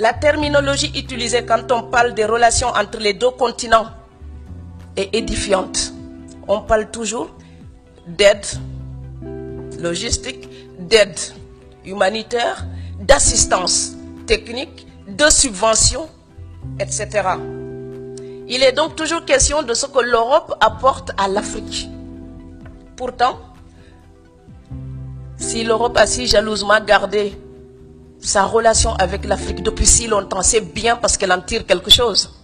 La terminologie utilisée quand on parle des relations entre les deux continents est édifiante. On parle toujours d'aide logistique, d'aide humanitaire, d'assistance technique, de subvention, etc. Il est donc toujours question de ce que l'Europe apporte à l'Afrique. Pourtant, si l'Europe a si jalousement gardé sa relation avec l'Afrique depuis si longtemps, c'est bien parce qu'elle en tire quelque chose.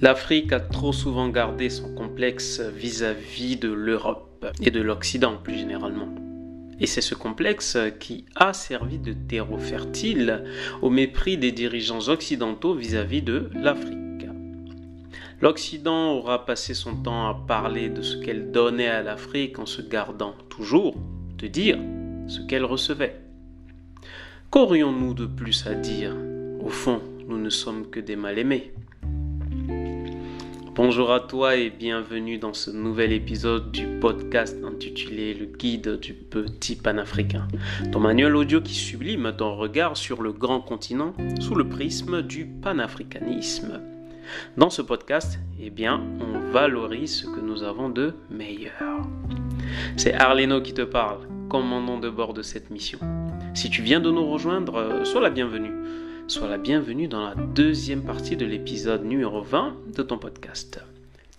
L'Afrique a trop souvent gardé son complexe vis-à-vis de l'Europe et de l'Occident plus généralement. Et c'est ce complexe qui a servi de terreau fertile au mépris des dirigeants occidentaux vis-à-vis de l'Afrique. L'Occident aura passé son temps à parler de ce qu'elle donnait à l'Afrique en se gardant toujours de dire ce qu'elle recevait. Qu'aurions-nous de plus à dire? Au fond, nous ne sommes que des mal-aimés. Bonjour à toi et bienvenue dans ce nouvel épisode du podcast intitulé Le guide du petit panafricain, ton manuel audio qui sublime ton regard sur le grand continent sous le prisme du panafricanisme. Dans ce podcast, eh bien, on valorise ce que nous avons de meilleur. C'est Arleno qui te parle, commandant de bord de cette mission. Si tu viens de nous rejoindre, sois la bienvenue. Sois la bienvenue dans la deuxième partie de l'épisode numéro 20 de ton podcast.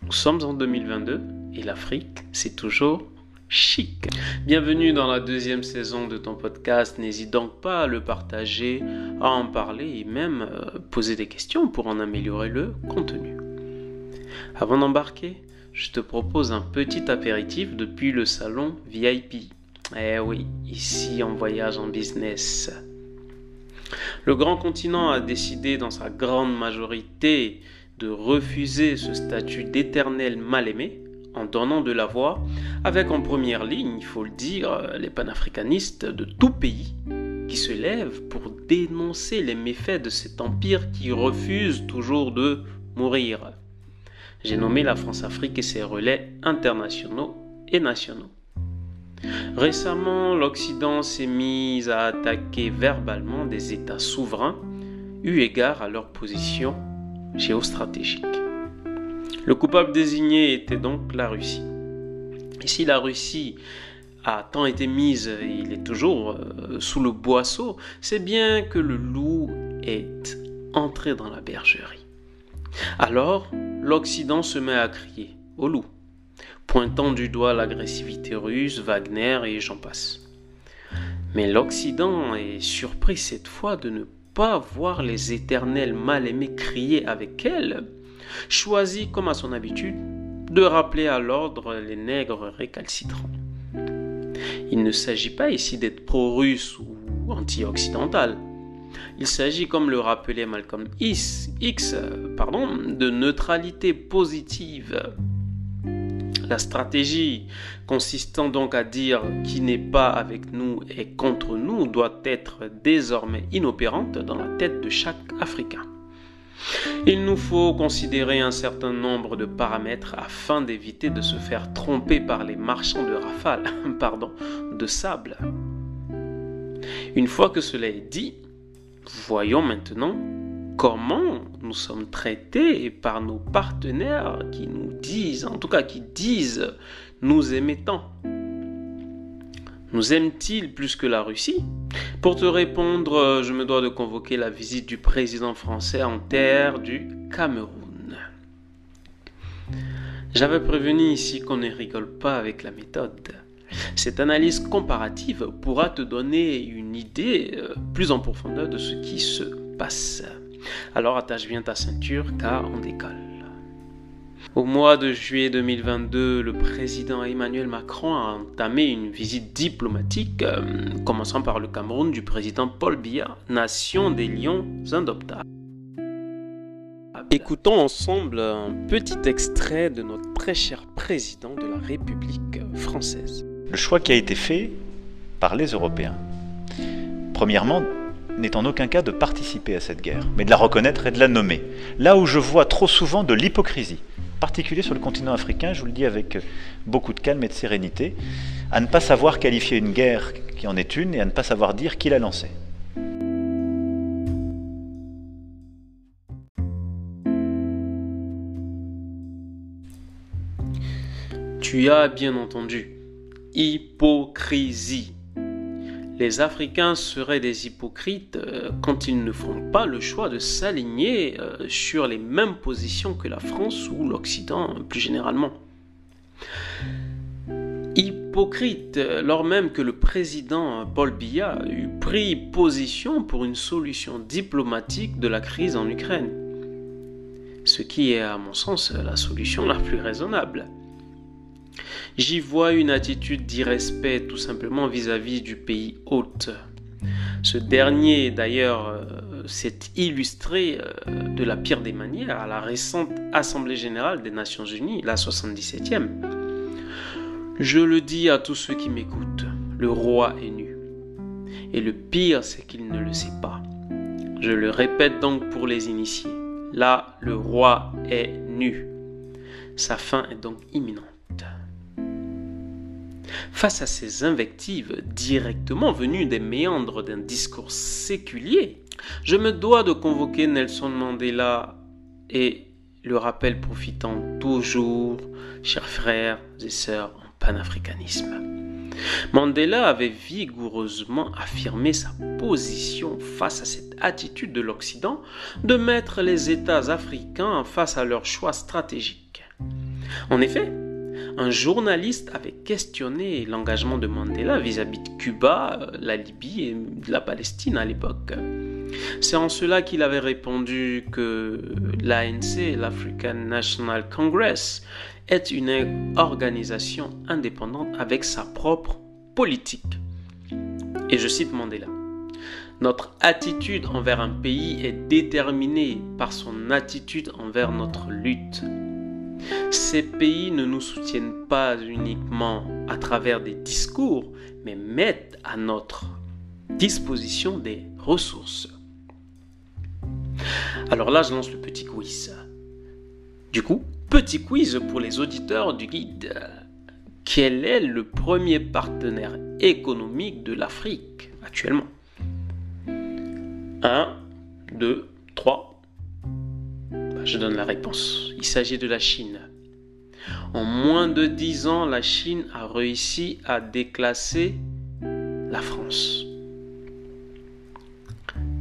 Nous sommes en 2022 et l'Afrique, c'est toujours chic. Bienvenue dans la deuxième saison de ton podcast. N'hésite donc pas à le partager, à en parler et même euh, poser des questions pour en améliorer le contenu. Avant d'embarquer, je te propose un petit apéritif depuis le salon VIP. Eh oui, ici on voyage en business. Le grand continent a décidé dans sa grande majorité de refuser ce statut d'éternel mal-aimé en donnant de la voix avec en première ligne, il faut le dire, les panafricanistes de tout pays qui se lèvent pour dénoncer les méfaits de cet empire qui refuse toujours de mourir. J'ai nommé la France-Afrique et ses relais internationaux et nationaux. Récemment, l'Occident s'est mis à attaquer verbalement des États souverains eu égard à leur position géostratégique. Le coupable désigné était donc la Russie. Et si la Russie a tant été mise, il est toujours euh, sous le boisseau, c'est bien que le loup est entré dans la bergerie. Alors, l'Occident se met à crier au loup pointant du doigt l'agressivité russe, Wagner et j'en passe. Mais l'Occident est surpris cette fois de ne pas voir les éternels mal-aimés crier avec elle, choisit comme à son habitude de rappeler à l'ordre les nègres récalcitrants. Il ne s'agit pas ici d'être pro-russe ou anti-occidental. Il s'agit, comme le rappelait Malcolm X, de neutralité positive la stratégie consistant donc à dire qui n'est pas avec nous et contre nous doit être désormais inopérante dans la tête de chaque Africain. Il nous faut considérer un certain nombre de paramètres afin d'éviter de se faire tromper par les marchands de rafales, pardon, de sable. Une fois que cela est dit, voyons maintenant comment nous sommes traités par nos partenaires qui nous disent, en tout cas qui disent nous aimer tant. Nous aiment-ils plus que la Russie? Pour te répondre, je me dois de convoquer la visite du président français en terre du Cameroun. J'avais prévenu ici qu'on ne rigole pas avec la méthode. Cette analyse comparative pourra te donner une idée euh, plus en profondeur de ce qui se passe. Alors attache bien ta ceinture car on décolle. Au mois de juillet 2022, le président Emmanuel Macron a entamé une visite diplomatique, euh, commençant par le Cameroun du président Paul Biya, nation des lions indoptables. Écoutons ensemble un petit extrait de notre très cher président de la République française. Le choix qui a été fait par les Européens, premièrement, n'est en aucun cas de participer à cette guerre, mais de la reconnaître et de la nommer. Là où je vois trop souvent de l'hypocrisie, en particulier sur le continent africain, je vous le dis avec beaucoup de calme et de sérénité, à ne pas savoir qualifier une guerre qui en est une et à ne pas savoir dire qui l'a lancée. Tu as bien entendu. Hypocrisie. Les Africains seraient des hypocrites euh, quand ils ne font pas le choix de s'aligner euh, sur les mêmes positions que la France ou l'Occident plus généralement. Hypocrite, lors même que le président Paul Biya eut pris position pour une solution diplomatique de la crise en Ukraine. Ce qui est à mon sens la solution la plus raisonnable. J'y vois une attitude d'irrespect tout simplement vis-à-vis du pays hôte. Ce dernier, d'ailleurs, euh, s'est illustré euh, de la pire des manières à la récente Assemblée générale des Nations Unies, la 77e. Je le dis à tous ceux qui m'écoutent, le roi est nu. Et le pire, c'est qu'il ne le sait pas. Je le répète donc pour les initiés. Là, le roi est nu. Sa fin est donc imminente. Face à ces invectives directement venues des méandres d'un discours séculier, je me dois de convoquer Nelson Mandela et le rappel profitant toujours, chers frères et sœurs en panafricanisme. Mandela avait vigoureusement affirmé sa position face à cette attitude de l'Occident de mettre les États africains face à leurs choix stratégiques. En effet, un journaliste avait questionné l'engagement de Mandela vis-à-vis de Cuba, euh, la Libye et la Palestine à l'époque. C'est en cela qu'il avait répondu que l'ANC, l'African National Congress, est une organisation indépendante avec sa propre politique. Et je cite Mandela. Notre attitude envers un pays est déterminée par son attitude envers notre lutte. Ces pays ne nous soutiennent pas uniquement à travers des discours, mais mettent à notre disposition des ressources. Alors là, je lance le petit quiz. Du coup, petit quiz pour les auditeurs du guide. Quel est le premier partenaire économique de l'Afrique actuellement? 1, 2, 3, je donne la réponse. Il s'agit de la Chine. En moins de 10 ans, la Chine a réussi à déclasser la France.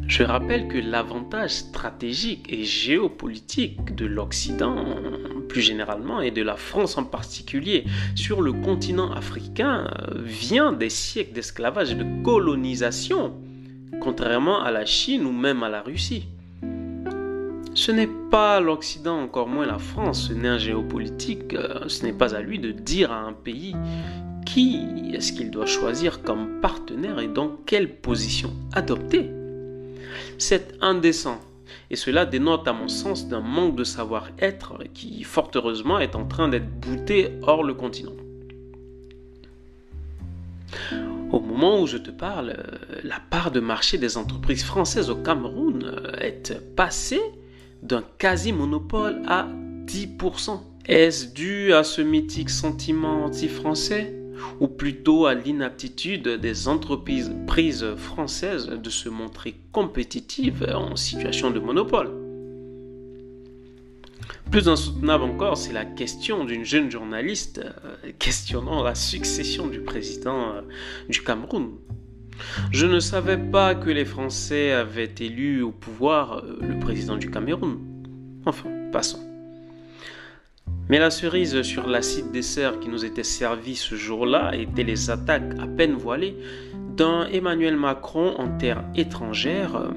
Je rappelle que l'avantage stratégique et géopolitique de l'Occident, plus généralement, et de la France en particulier, sur le continent africain, vient des siècles d'esclavage et de colonisation, contrairement à la Chine ou même à la Russie. Ce n'est pas l'Occident, encore moins la France, ce n'est un géopolitique, euh, ce n'est pas à lui de dire à un pays qui est-ce qu'il doit choisir comme partenaire et dans quelle position adopter. C'est indécent. Et cela dénote à mon sens d'un manque de savoir-être qui, fort heureusement, est en train d'être bouté hors le continent. Au moment où je te parle, euh, la part de marché des entreprises françaises au Cameroun euh, est passée d'un quasi-monopole à 10%. Est-ce dû à ce mythique sentiment anti-français ou plutôt à l'inaptitude des entreprises françaises de se montrer compétitives en situation de monopole? Plus insoutenable encore, c'est la question d'une jeune journaliste euh, questionnant la succession du président euh, du Cameroun. Je ne savais pas que les Français avaient élu au pouvoir euh, le président du Cameroun. Enfin, passons. Mais la cerise sur l'acide dessert qui nous était servi ce jour-là était les attaques à peine voilées d'un Emmanuel Macron en terre étrangère euh,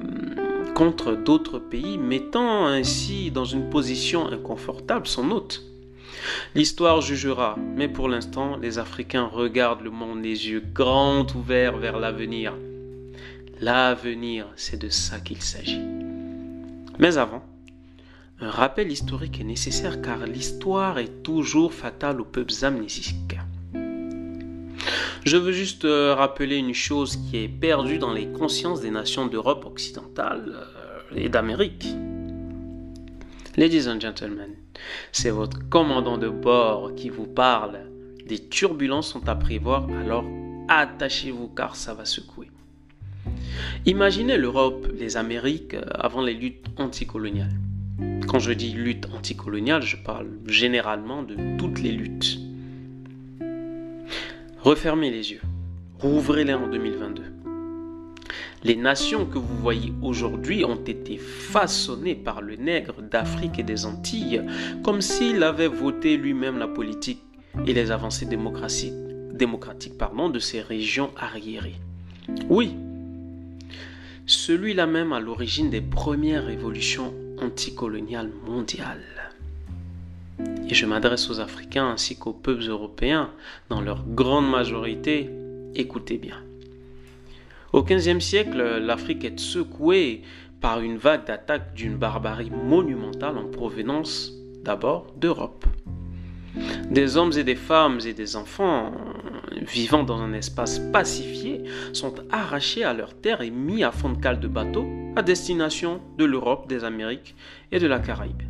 contre d'autres pays, mettant ainsi dans une position inconfortable son hôte. L'histoire jugera, mais pour l'instant, les Africains regardent le monde les yeux grands ouverts vers l'avenir. L'avenir, c'est de ça qu'il s'agit. Mais avant, un rappel historique est nécessaire car l'histoire est toujours fatale aux peuples amnésiques. Je veux juste euh, rappeler une chose qui est perdue dans les consciences des nations d'Europe occidentale euh, et d'Amérique. Ladies and gentlemen, c'est votre commandant de bord qui vous parle des turbulences sont à prévoir, alors attachez-vous car ça va secouer. Imaginez l'Europe, les Amériques euh, avant les luttes anticoloniales. Quand je dis lutte anticoloniale, je parle généralement de toutes les luttes. Refermez les yeux, rouvrez-les en 2022. Les nations que vous voyez aujourd'hui ont été façonnées par le nègre d'Afrique et des Antilles comme s'il avait voté lui-même la politique et les avancées démocratiques, de ces régions arriérées. Oui, celui-là même à l'origine des premières révolutions anticoloniales mondiales. Et je m'adresse aux Africains ainsi qu'aux peuples européens, dans leur grande majorité, écoutez bien. Au XVe siècle, l'Afrique est secouée par une vague d'attaques d'une barbarie monumentale en provenance d'abord d'Europe. Des hommes et des femmes et des enfants vivant dans un espace pacifié sont arrachés à leurs terres et mis à fond de cale de bateau à destination de l'Europe, des Amériques et de la Caraïbe.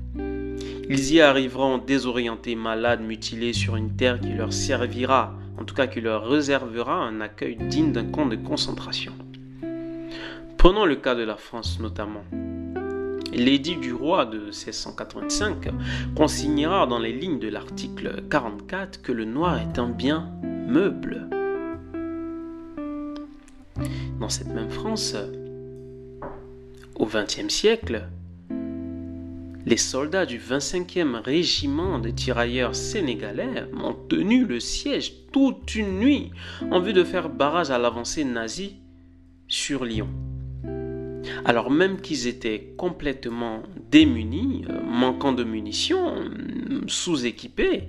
Ils y arriveront désorientés, malades, mutilés sur une terre qui leur servira en tout cas qui leur réservera un accueil digne d'un camp de concentration. Prenons le cas de la France notamment. L'édit du roi de 1685 consignera dans les lignes de l'article 44 que le noir est un bien meuble. Dans cette même France, au XXe siècle, les soldats du 25e régiment de tirailleurs sénégalais ont tenu le siège toute une nuit en vue de faire barrage à l'avancée nazie sur Lyon. Alors même qu'ils étaient complètement démunis, euh, manquant de munitions, sous-équipés,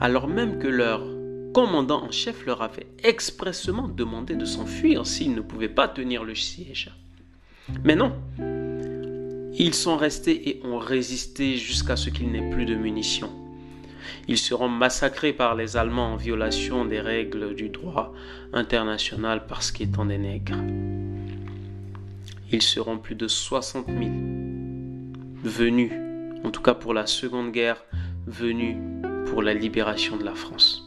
alors même que leur commandant en chef leur avait expressément demandé de s'enfuir s'ils ne pouvaient pas tenir le siège. Mais non, ils sont restés et ont résisté jusqu'à ce qu'il n'ait plus de munitions. Ils seront massacrés par les Allemands en violation des règles du droit international parce qu'étant des nègres. Ils seront plus de 60 000 venus, en tout cas pour la Seconde Guerre, venus pour la libération de la France.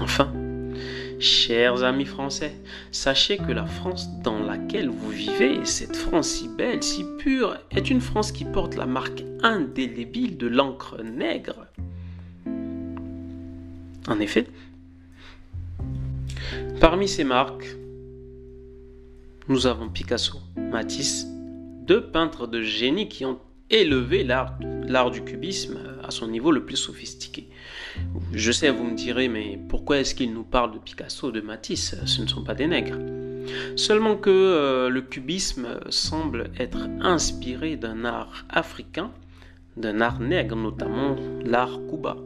Enfin, Chers amis français, sachez que la France dans laquelle vous vivez, cette France si belle, si pure, est une France qui porte la marque indélébile de l'encre nègre. En effet, parmi ces marques, nous avons Picasso, Matisse, deux peintres de génie qui ont élevé l'art du cubisme à son niveau le plus sophistiqué. Je sais, vous me direz, mais pourquoi est-ce qu'il nous parle de Picasso, de Matisse? Ce ne sont pas des nègres. Seulement que euh, le cubisme semble être inspiré d'un art africain, d'un art nègre, notamment l'art Kuba.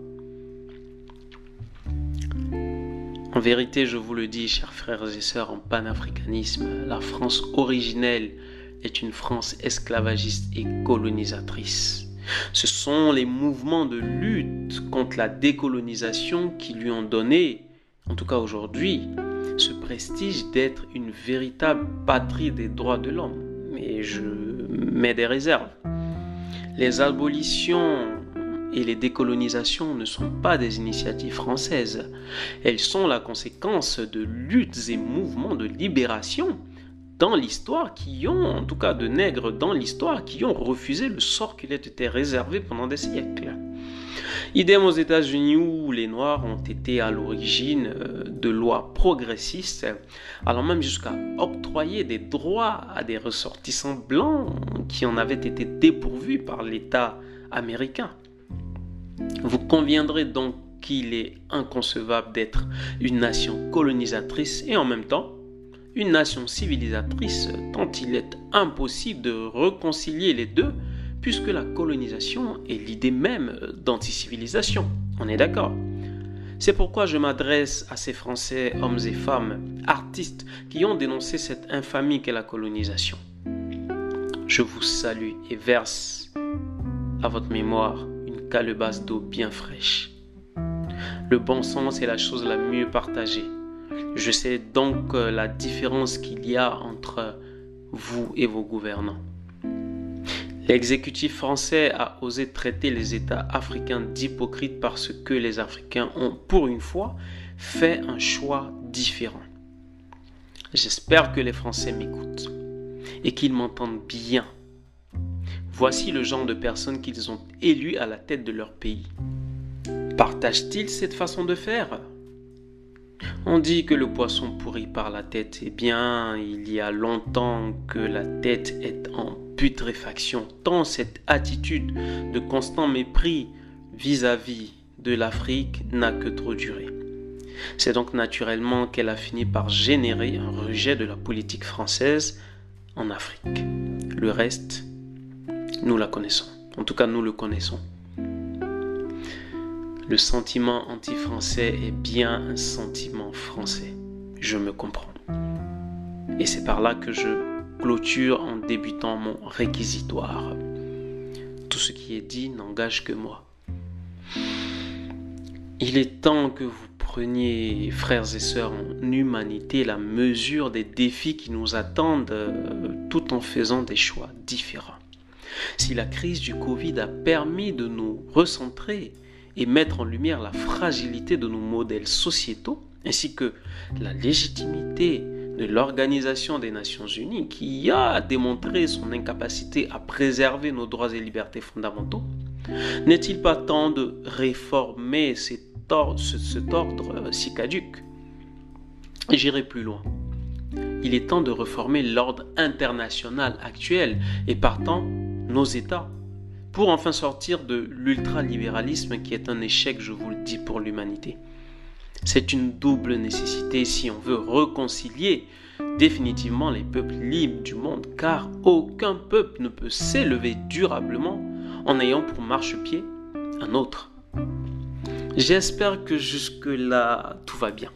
En vérité, je vous le dis, chers frères et sœurs en panafricanisme, la France originelle est une France esclavagiste et colonisatrice. Ce sont les mouvements de lutte contre la décolonisation qui lui ont donné, en tout cas aujourd'hui, ce prestige d'être une véritable patrie des droits de l'homme. Mais je mets des réserves. Les abolitions et les décolonisations ne sont pas des initiatives françaises. Elles sont la conséquence de luttes et mouvements de libération dans l'histoire qui ont, en tout cas de nègres dans l'histoire, qui ont refusé le sort qui leur était réservé pendant des siècles. Idem aux États-Unis où les Noirs ont été à l'origine euh, de lois progressistes, allant même jusqu'à octroyer des droits à des ressortissants blancs qui en avaient été dépourvus par l'État américain. Vous conviendrez donc qu'il est inconcevable d'être une nation colonisatrice et en même temps une nation civilisatrice tant il est impossible de réconcilier les deux puisque la colonisation est l'idée même d'anticivilisation. On est d'accord? C'est pourquoi je m'adresse à ces Français, hommes et femmes, artistes, qui ont dénoncé cette infamie qu'est la colonisation. Je vous salue et verse à votre mémoire une calebasse d'eau bien fraîche. Le bon sens est la chose la mieux partagée. Je sais donc euh, la différence qu'il y a entre vous et vos gouvernants. L'exécutif français a osé traiter les États africains d'hypocrites parce que les Africains ont, pour une fois, fait un choix différent. J'espère que les Français m'écoutent et qu'ils m'entendent bien. Voici le genre de personnes qu'ils ont élues à la tête de leur pays. Partagent-ils cette façon de faire? On dit que le poisson pourrit par la tête. Eh bien, il y a longtemps que la tête est en putréfaction, tant cette attitude de constant mépris vis-à-vis de l'Afrique n'a que trop duré. C'est donc naturellement qu'elle a fini par générer un rejet de la politique française en Afrique. Le reste, nous la connaissons. En tout cas, nous le connaissons. Le sentiment anti-français est bien un sentiment français. Je me comprends. Et c'est par là que je clôture en débutant mon réquisitoire. Tout ce qui est dit n'engage que moi. Il est temps que vous preniez, frères et sœurs en humanité, la mesure des défis qui nous attendent euh, tout en faisant des choix différents. Si la crise du Covid a permis de nous recentrer et mettre en lumière la fragilité de nos modèles sociétaux, ainsi que la légitimité de l'Organisation des Nations Unies qui a démontré son incapacité à préserver nos droits et libertés fondamentaux, n'est-il pas temps de réformer cet ordre, cet euh, si caduque J'irai plus loin. Il est temps de reformer l'ordre international actuel et partant nos États pour enfin sortir de l'ultralibéralisme qui est un échec, je vous le dis, pour l'humanité. C'est une double nécessité si on veut réconcilier définitivement les peuples libres du monde, car aucun peuple ne peut s'élever durablement en ayant pour marchepied un autre. J'espère que jusque-là, tout va bien.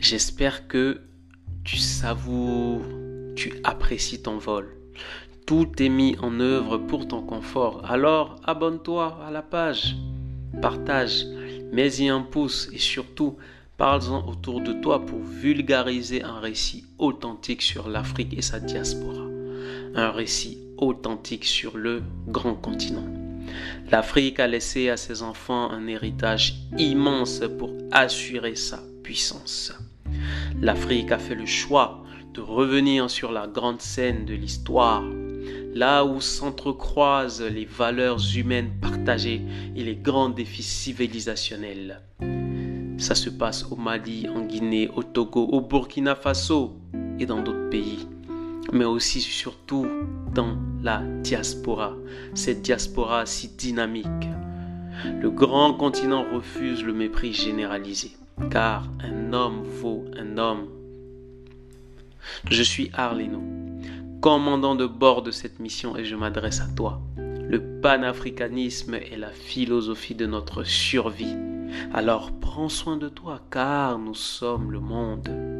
J'espère que tu savoures, tu apprécies ton vol. Tout est mis en œuvre pour ton confort. Alors abonne-toi à la page, partage, mets-y un pouce et surtout parle-en autour de toi pour vulgariser un récit authentique sur l'Afrique et sa diaspora. Un récit authentique sur le grand continent. L'Afrique a laissé à ses enfants un héritage immense pour assurer sa puissance. L'Afrique a fait le choix de revenir sur la grande scène de l'histoire, là où s'entrecroisent les valeurs humaines partagées et les grands défis civilisationnels. Ça se passe au Mali, en Guinée, au Togo, au Burkina Faso et dans d'autres pays, mais aussi surtout dans la diaspora, cette diaspora si dynamique. Le grand continent refuse le mépris généralisé, car un homme vaut un homme. Je suis Arleno, commandant de bord de cette mission et je m'adresse à toi. Le panafricanisme est la philosophie de notre survie. Alors prends soin de toi car nous sommes le monde.